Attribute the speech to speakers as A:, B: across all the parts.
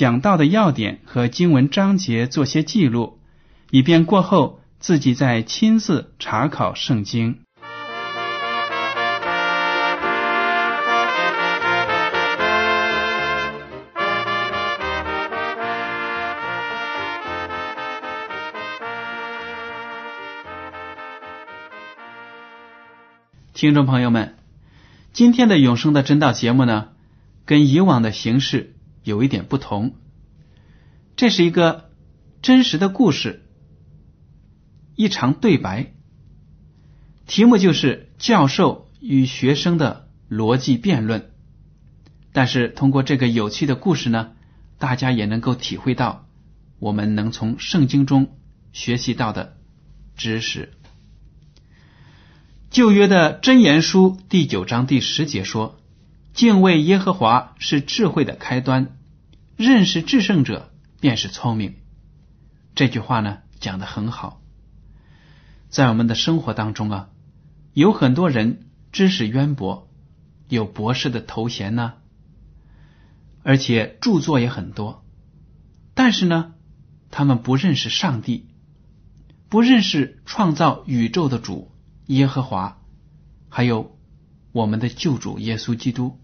A: 讲到的要点和经文章节做些记录，以便过后自己再亲自查考圣经。听众朋友们，今天的永生的真道节目呢，跟以往的形式有一点不同。这是一个真实的故事，一场对白，题目就是教授与学生的逻辑辩论。但是通过这个有趣的故事呢，大家也能够体会到我们能从圣经中学习到的知识。旧约的箴言书第九章第十节说：“敬畏耶和华是智慧的开端，认识至圣者便是聪明。”这句话呢讲的很好。在我们的生活当中啊，有很多人知识渊博，有博士的头衔呢，而且著作也很多，但是呢，他们不认识上帝，不认识创造宇宙的主。耶和华，还有我们的救主耶稣基督，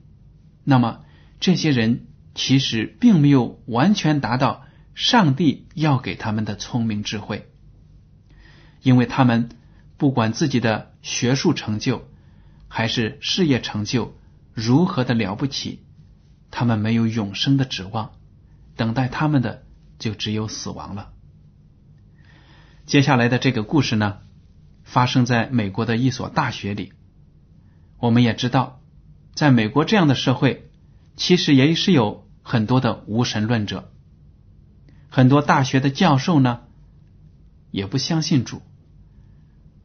A: 那么这些人其实并没有完全达到上帝要给他们的聪明智慧，因为他们不管自己的学术成就还是事业成就如何的了不起，他们没有永生的指望，等待他们的就只有死亡了。接下来的这个故事呢？发生在美国的一所大学里。我们也知道，在美国这样的社会，其实也是有很多的无神论者。很多大学的教授呢，也不相信主，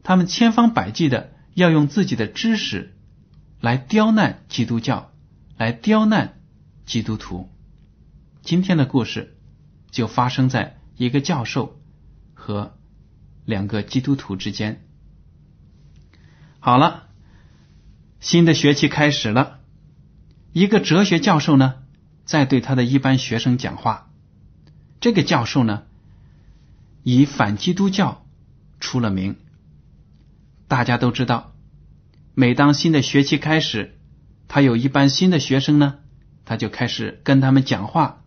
A: 他们千方百计的要用自己的知识来刁难基督教，来刁难基督徒。今天的故事就发生在一个教授和两个基督徒之间。好了，新的学期开始了。一个哲学教授呢，在对他的一班学生讲话。这个教授呢，以反基督教出了名。大家都知道，每当新的学期开始，他有一班新的学生呢，他就开始跟他们讲话，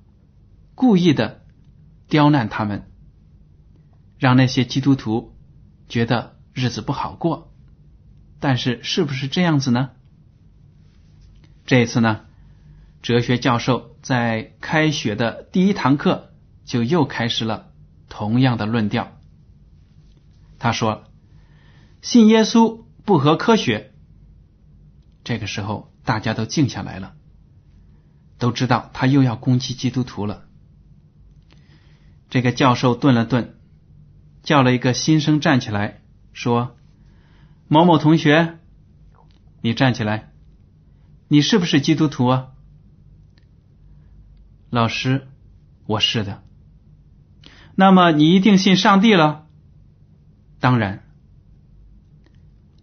A: 故意的刁难他们，让那些基督徒觉得日子不好过。但是，是不是这样子呢？这一次呢，哲学教授在开学的第一堂课就又开始了同样的论调。他说：“信耶稣不合科学。”这个时候，大家都静下来了，都知道他又要攻击基督徒了。这个教授顿了顿，叫了一个新生站起来说。某某同学，你站起来，你是不是基督徒啊？老师，我是的。那么你一定信上帝了？当然。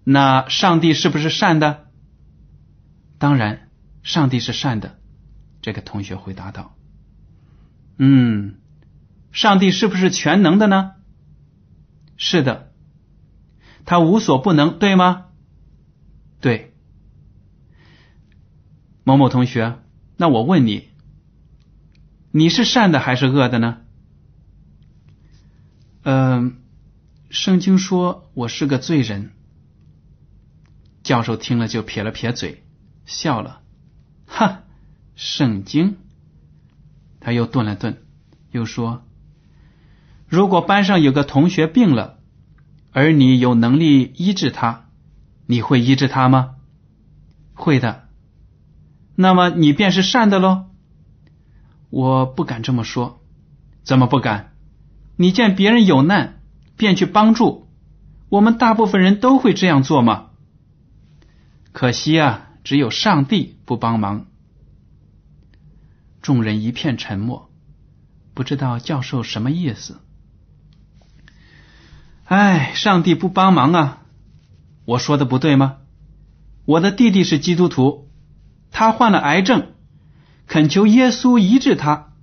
A: 那上帝是不是善的？当然，上帝是善的。这个同学回答道：“嗯，上帝是不是全能的呢？”是的。他无所不能，对吗？对，某某同学，那我问你，你是善的还是恶的呢？嗯，圣经说我是个罪人。教授听了就撇了撇嘴，笑了，哈，圣经。他又顿了顿，又说：“如果班上有个同学病了，而你有能力医治他，你会医治他吗？”“会的。”“那么你便是善的喽？”“我不敢这么说。”“怎么不敢？你见别人有难，便去帮助，我们大部分人都会这样做吗？”“可惜啊，只有上帝不帮忙。”众人一片沉默，不知道教授什么意思。哎，上帝不帮忙啊！我说的不对吗？我的弟弟是基督徒，他患了癌症，恳求耶稣医治他，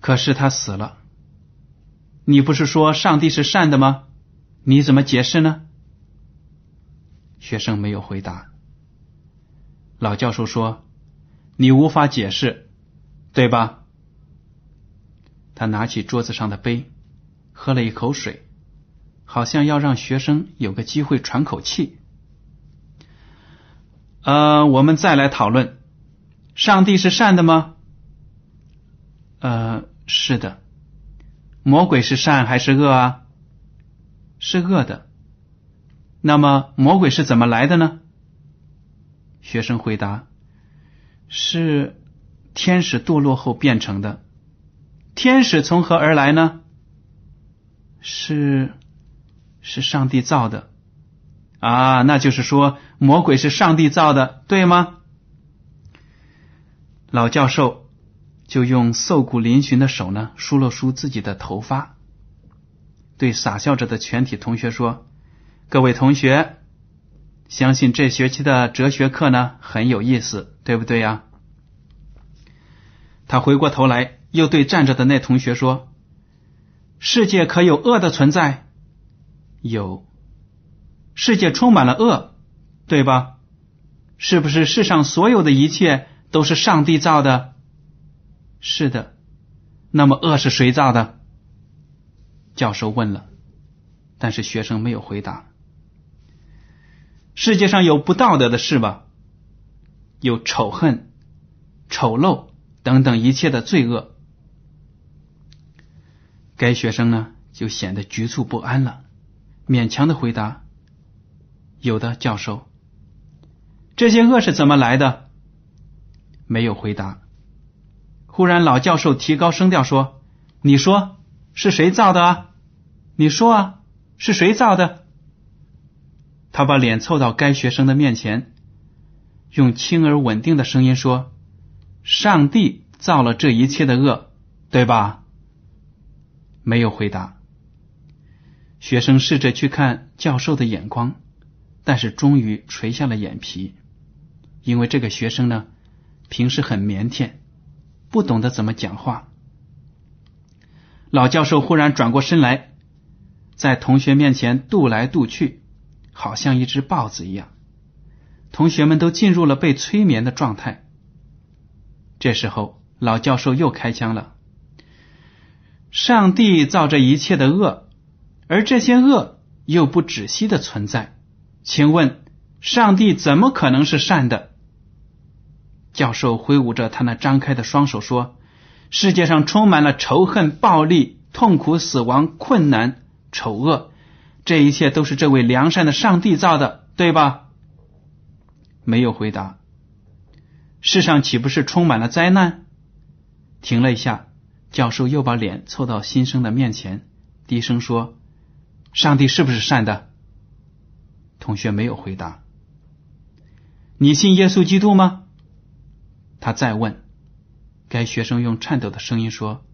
A: 可是他死了。你不是说上帝是善的吗？你怎么解释呢？学生没有回答。老教授说。你无法解释，对吧？他拿起桌子上的杯，喝了一口水，好像要让学生有个机会喘口气。呃，我们再来讨论：上帝是善的吗？呃，是的。魔鬼是善还是恶啊？是恶的。那么魔鬼是怎么来的呢？学生回答。是天使堕落后变成的。天使从何而来呢？是是上帝造的啊，那就是说魔鬼是上帝造的，对吗？老教授就用瘦骨嶙峋的手呢，梳了梳自己的头发，对傻笑着的全体同学说：“各位同学。”相信这学期的哲学课呢很有意思，对不对呀？他回过头来，又对站着的那同学说：“世界可有恶的存在？有，世界充满了恶，对吧？是不是世上所有的一切都是上帝造的？是的。那么恶是谁造的？”教授问了，但是学生没有回答。世界上有不道德的事吧？有仇恨、丑陋等等一切的罪恶。该学生呢就显得局促不安了，勉强的回答：“有的，教授。”这些恶是怎么来的？没有回答。忽然，老教授提高声调说：“你说是谁造的啊？你说啊，是谁造的？”他把脸凑到该学生的面前，用轻而稳定的声音说：“上帝造了这一切的恶，对吧？”没有回答。学生试着去看教授的眼光，但是终于垂下了眼皮，因为这个学生呢，平时很腼腆，不懂得怎么讲话。老教授忽然转过身来，在同学面前踱来踱去。好像一只豹子一样，同学们都进入了被催眠的状态。这时候，老教授又开枪了：“上帝造这一切的恶，而这些恶又不止息的存在，请问，上帝怎么可能是善的？”教授挥舞着他那张开的双手说：“世界上充满了仇恨、暴力、痛苦、死亡、困难、丑恶。”这一切都是这位良善的上帝造的，对吧？没有回答。世上岂不是充满了灾难？停了一下，教授又把脸凑到新生的面前，低声说：“上帝是不是善的？”同学没有回答。你信耶稣基督吗？他再问。该学生用颤抖的声音说：“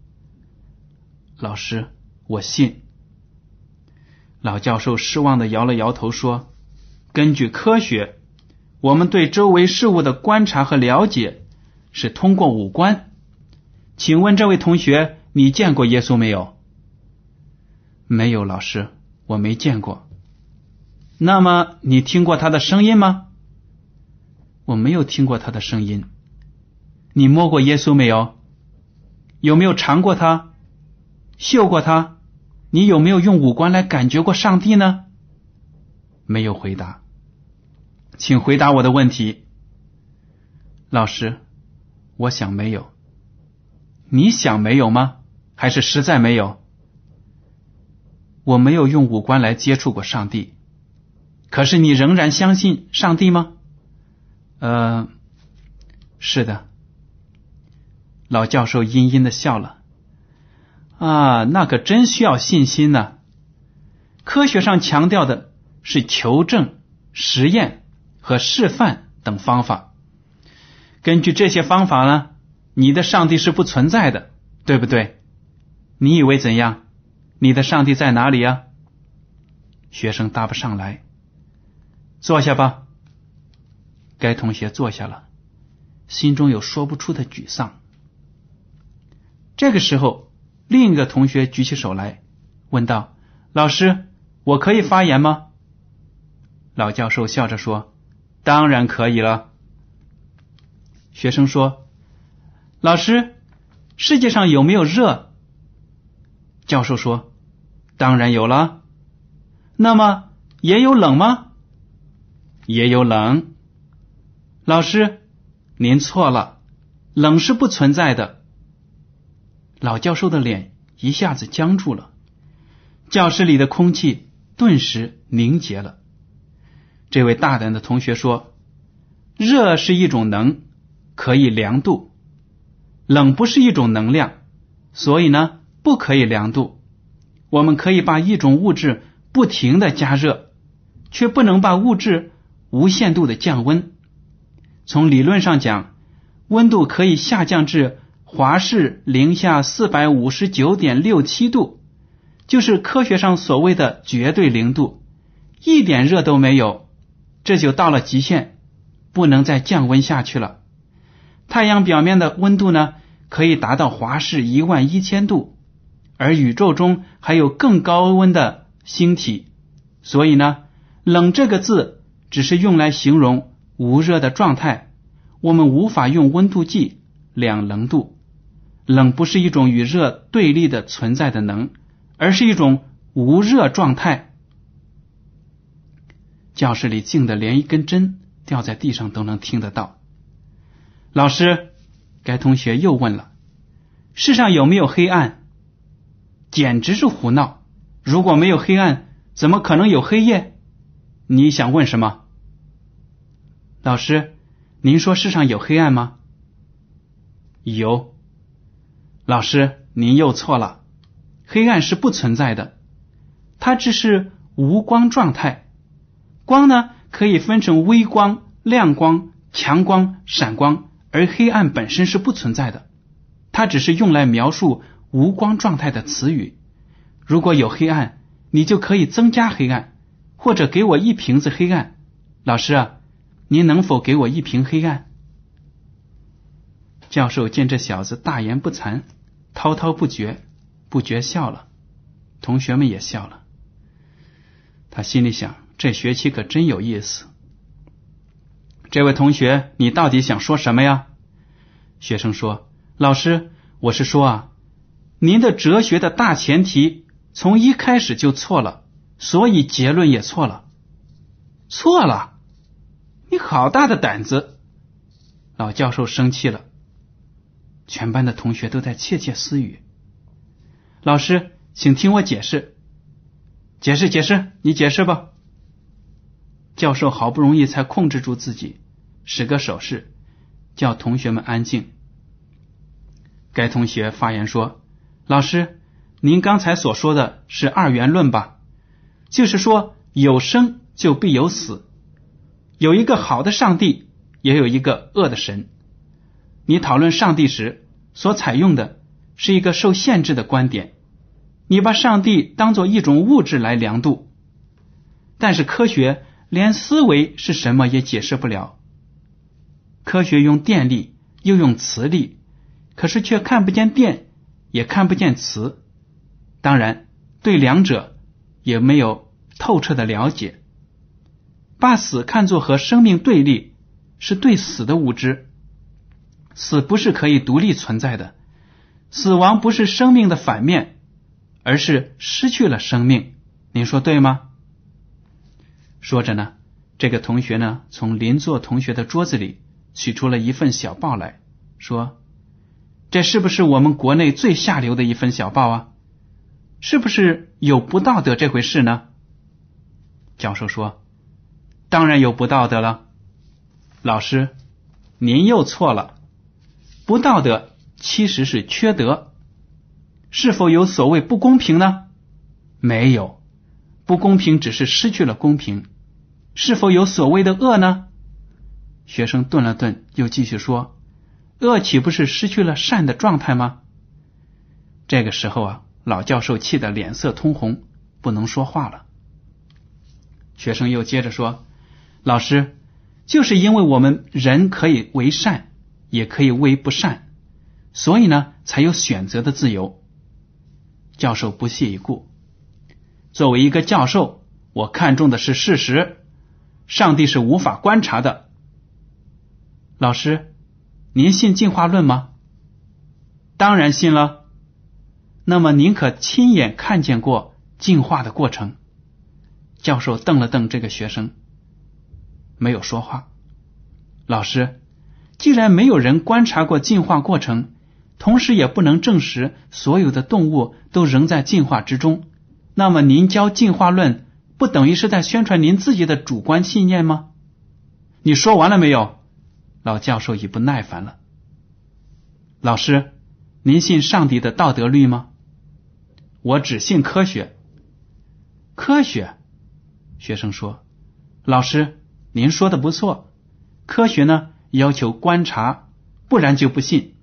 A: 老师，我信。”老教授失望的摇了摇头，说：“根据科学，我们对周围事物的观察和了解是通过五官。请问这位同学，你见过耶稣没有？”“没有，老师，我没见过。”“那么你听过他的声音吗？”“我没有听过他的声音。”“你摸过耶稣没有？”有没有尝过它？嗅过它？你有没有用五官来感觉过上帝呢？没有回答，请回答我的问题。老师，我想没有。你想没有吗？还是实在没有？我没有用五官来接触过上帝，可是你仍然相信上帝吗？呃，是的。老教授阴阴的笑了。啊，那可真需要信心呢。科学上强调的是求证、实验和示范等方法。根据这些方法呢，你的上帝是不存在的，对不对？你以为怎样？你的上帝在哪里呀？学生答不上来。坐下吧。该同学坐下了，心中有说不出的沮丧。这个时候，另一个同学举起手来，问道：“老师，我可以发言吗？”老教授笑着说：“当然可以了。”学生说：“老师，世界上有没有热？”教授说：“当然有了。”那么也有冷吗？也有冷。老师，您错了，冷是不存在的。老教授的脸一下子僵住了，教室里的空气顿时凝结了。这位大胆的同学说：“热是一种能，可以量度；冷不是一种能量，所以呢，不可以量度。我们可以把一种物质不停的加热，却不能把物质无限度的降温。”从理论上讲，温度可以下降至华氏零下四百五十九点六七度，就是科学上所谓的绝对零度，一点热都没有，这就到了极限，不能再降温下去了。太阳表面的温度呢，可以达到华氏一万一千度，而宇宙中还有更高温的星体，所以呢，冷这个字只是用来形容。无热的状态，我们无法用温度计量冷度。冷不是一种与热对立的存在的能，而是一种无热状态。教室里静的连一根针掉在地上都能听得到。老师，该同学又问了：世上有没有黑暗？简直是胡闹！如果没有黑暗，怎么可能有黑夜？你想问什么？老师，您说世上有黑暗吗？有。老师，您又错了。黑暗是不存在的，它只是无光状态。光呢，可以分成微光、亮光、强光、闪光，而黑暗本身是不存在的。它只是用来描述无光状态的词语。如果有黑暗，你就可以增加黑暗，或者给我一瓶子黑暗。老师啊。您能否给我一瓶黑暗？教授见这小子大言不惭、滔滔不绝，不觉笑了。同学们也笑了。他心里想：这学期可真有意思。这位同学，你到底想说什么呀？学生说：“老师，我是说啊，您的哲学的大前提从一开始就错了，所以结论也错了。错了。”你好大的胆子！老教授生气了。全班的同学都在窃窃私语。老师，请听我解释。解释，解释，你解释吧。教授好不容易才控制住自己，使个手势，叫同学们安静。该同学发言说：“老师，您刚才所说的是二元论吧？就是说，有生就必有死。”有一个好的上帝，也有一个恶的神。你讨论上帝时所采用的是一个受限制的观点，你把上帝当做一种物质来量度。但是科学连思维是什么也解释不了。科学用电力又用磁力，可是却看不见电，也看不见磁。当然，对两者也没有透彻的了解。把死看作和生命对立，是对死的无知。死不是可以独立存在的，死亡不是生命的反面，而是失去了生命。您说对吗？说着呢，这个同学呢，从邻座同学的桌子里取出了一份小报来说：“这是不是我们国内最下流的一份小报啊？是不是有不道德这回事呢？”教授说：“当然有不道德了。”老师，您又错了。不道德其实是缺德。是否有所谓不公平呢？没有，不公平只是失去了公平。是否有所谓的恶呢？学生顿了顿，又继续说：“恶岂不是失去了善的状态吗？”这个时候啊，老教授气得脸色通红，不能说话了。学生又接着说：“老师。”就是因为我们人可以为善，也可以为不善，所以呢，才有选择的自由。教授不屑一顾。作为一个教授，我看重的是事实。上帝是无法观察的。老师，您信进化论吗？当然信了。那么您可亲眼看见过进化的过程？教授瞪了瞪这个学生。没有说话。老师，既然没有人观察过进化过程，同时也不能证实所有的动物都仍在进化之中，那么您教进化论，不等于是在宣传您自己的主观信念吗？你说完了没有？老教授已不耐烦了。老师，您信上帝的道德律吗？我只信科学。科学？学生说，老师。您说的不错，科学呢要求观察，不然就不信。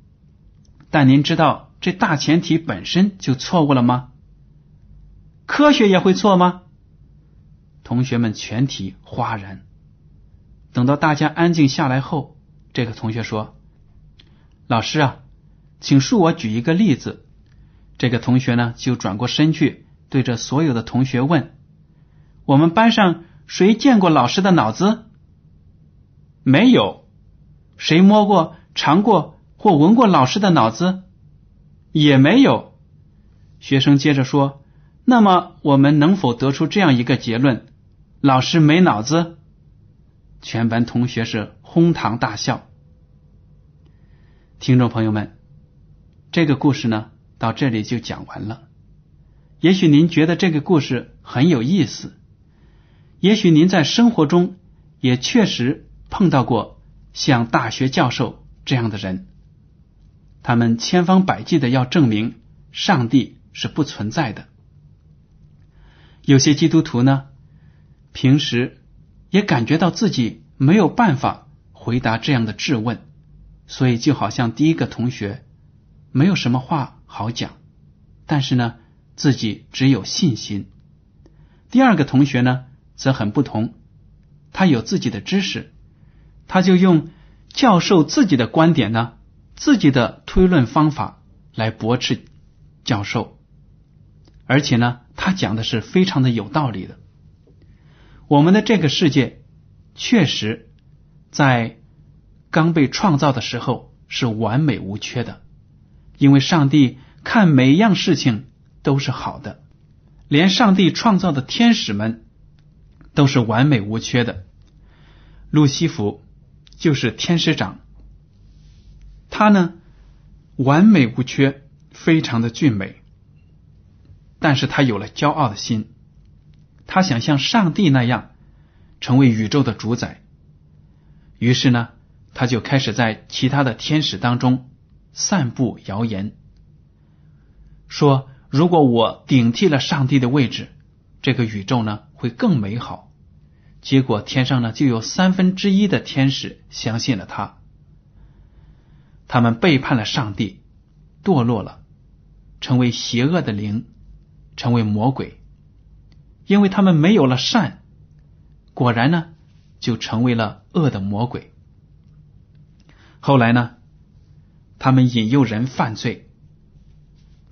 A: 但您知道这大前提本身就错误了吗？科学也会错吗？同学们全体哗然。等到大家安静下来后，这个同学说：“老师啊，请恕我举一个例子。”这个同学呢就转过身去，对着所有的同学问：“我们班上。”谁见过老师的脑子？没有。谁摸过、尝过或闻过老师的脑子？也没有。学生接着说：“那么，我们能否得出这样一个结论：老师没脑子？”全班同学是哄堂大笑。听众朋友们，这个故事呢，到这里就讲完了。也许您觉得这个故事很有意思。也许您在生活中也确实碰到过像大学教授这样的人，他们千方百计的要证明上帝是不存在的。有些基督徒呢，平时也感觉到自己没有办法回答这样的质问，所以就好像第一个同学没有什么话好讲，但是呢，自己只有信心。第二个同学呢？则很不同，他有自己的知识，他就用教授自己的观点呢，自己的推论方法来驳斥教授，而且呢，他讲的是非常的有道理的。我们的这个世界确实在刚被创造的时候是完美无缺的，因为上帝看每样事情都是好的，连上帝创造的天使们。都是完美无缺的。路西弗就是天使长，他呢完美无缺，非常的俊美，但是他有了骄傲的心，他想像上帝那样成为宇宙的主宰，于是呢，他就开始在其他的天使当中散布谣言，说如果我顶替了上帝的位置，这个宇宙呢会更美好。结果天上呢就有三分之一的天使相信了他，他们背叛了上帝，堕落了，成为邪恶的灵，成为魔鬼，因为他们没有了善，果然呢就成为了恶的魔鬼。后来呢，他们引诱人犯罪，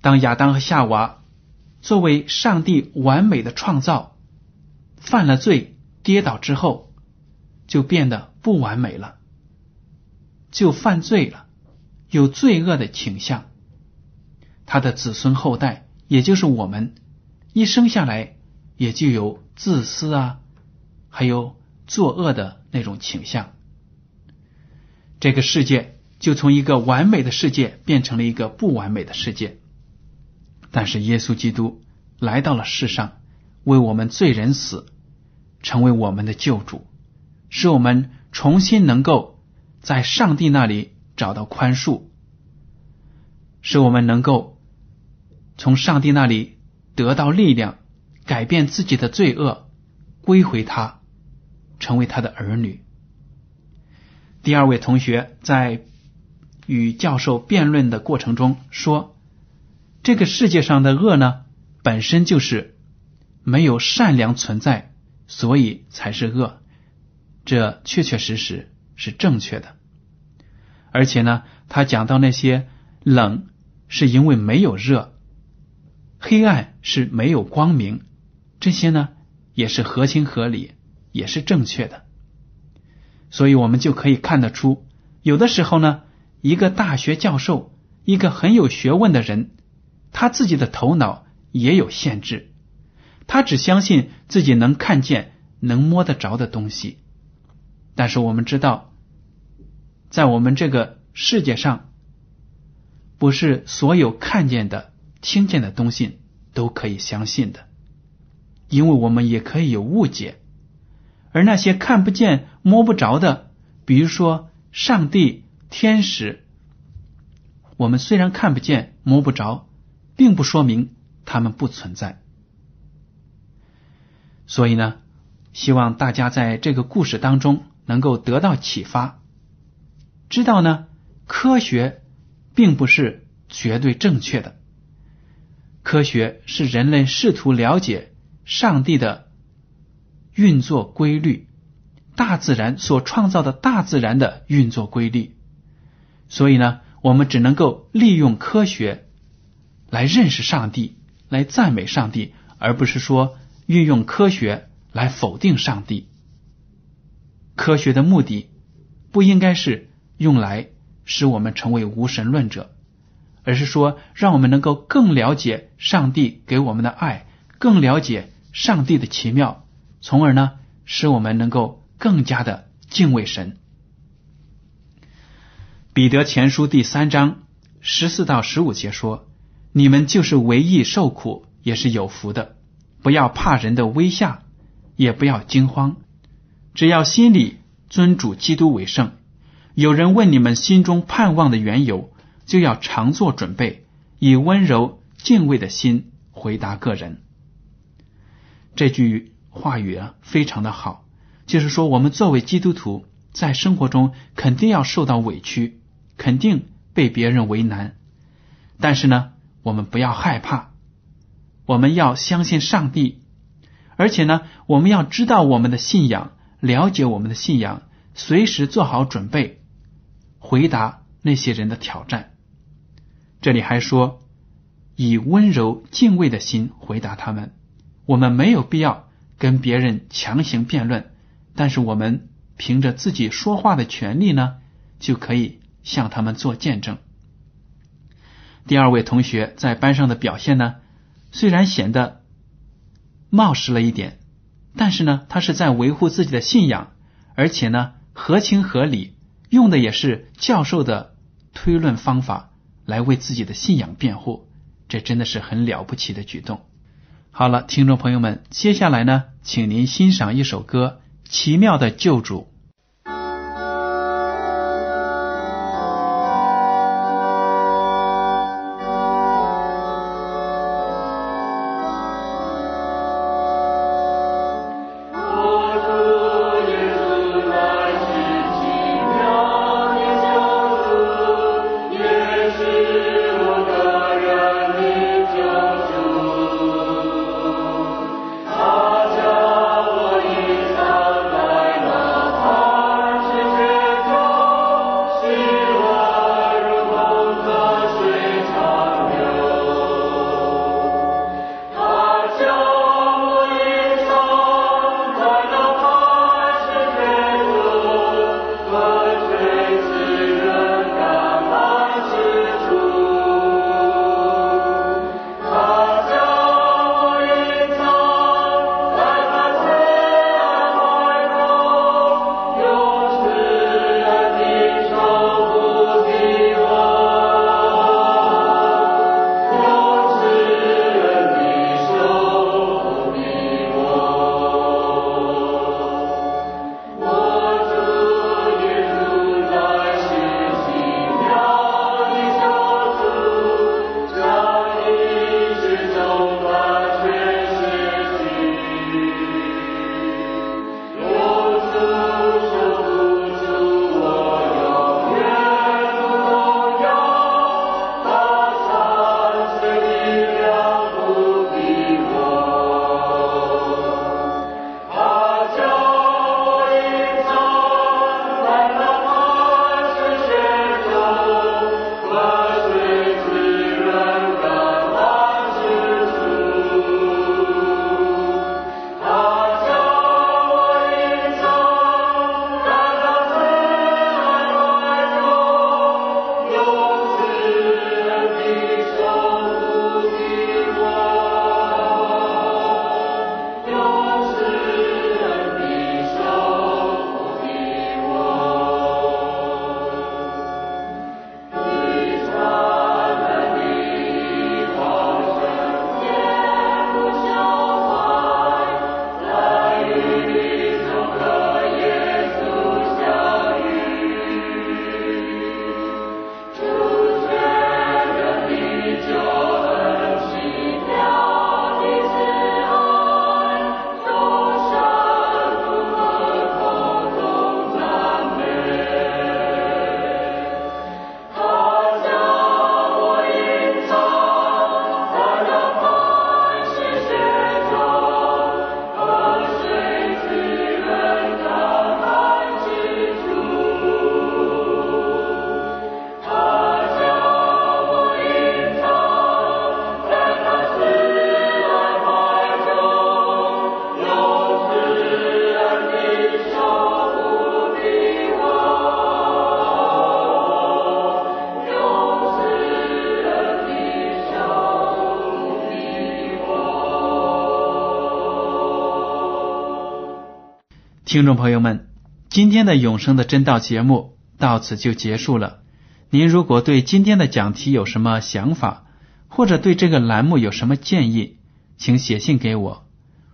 A: 当亚当和夏娃作为上帝完美的创造犯了罪。跌倒之后，就变得不完美了，就犯罪了，有罪恶的倾向。他的子孙后代，也就是我们，一生下来也就有自私啊，还有作恶的那种倾向。这个世界就从一个完美的世界变成了一个不完美的世界。但是耶稣基督来到了世上，为我们罪人死，成为我们的救主，使我们重新能够在上帝那里找到宽恕，使我们能够从上帝那里得到力量，改变自己的罪恶，归回他，成为他的儿女。第二位同学在与教授辩论的过程中说。这个世界上的恶呢，本身就是没有善良存在，所以才是恶。这确确实实是正确的。而且呢，他讲到那些冷是因为没有热，黑暗是没有光明，这些呢也是合情合理，也是正确的。所以我们就可以看得出，有的时候呢，一个大学教授，一个很有学问的人。他自己的头脑也有限制，他只相信自己能看见、能摸得着的东西。但是我们知道，在我们这个世界上，不是所有看见的、听见的东西都可以相信的，因为我们也可以有误解。而那些看不见、摸不着的，比如说上帝、天使，我们虽然看不见、摸不着。并不说明他们不存在，所以呢，希望大家在这个故事当中能够得到启发，知道呢，科学并不是绝对正确的，科学是人类试图了解上帝的运作规律，大自然所创造的大自然的运作规律，所以呢，我们只能够利用科学。来认识上帝，来赞美上帝，而不是说运用科学来否定上帝。科学的目的不应该是用来使我们成为无神论者，而是说让我们能够更了解上帝给我们的爱，更了解上帝的奇妙，从而呢使我们能够更加的敬畏神。彼得前书第三章十四到十五节说。你们就是为义受苦，也是有福的。不要怕人的威吓，也不要惊慌，只要心里尊主基督为圣。有人问你们心中盼望的缘由，就要常做准备，以温柔敬畏的心回答个人。这句话语啊，非常的好，就是说我们作为基督徒，在生活中肯定要受到委屈，肯定被别人为难，但是呢。我们不要害怕，我们要相信上帝，而且呢，我们要知道我们的信仰，了解我们的信仰，随时做好准备回答那些人的挑战。这里还说，以温柔敬畏的心回答他们。我们没有必要跟别人强行辩论，但是我们凭着自己说话的权利呢，就可以向他们做见证。第二位同学在班上的表现呢，虽然显得冒失了一点，但是呢，他是在维护自己的信仰，而且呢，合情合理，用的也是教授的推论方法来为自己的信仰辩护，这真的是很了不起的举动。好了，听众朋友们，接下来呢，请您欣赏一首歌《奇妙的救主》。听众朋友们，今天的永生的真道节目到此就结束了。您如果对今天的讲题有什么想法，或者对这个栏目有什么建议，请写信给我。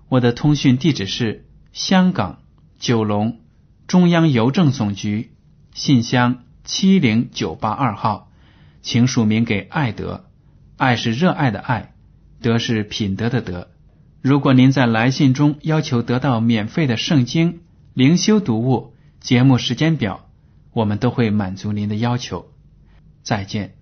A: 我的通讯地址是香港九龙中央邮政总局信箱七零九八二号，请署名给爱德。爱是热爱的爱，德是品德的德。如果您在来信中要求得到免费的圣经灵修读物、节目时间表，我们都会满足您的要求。再见。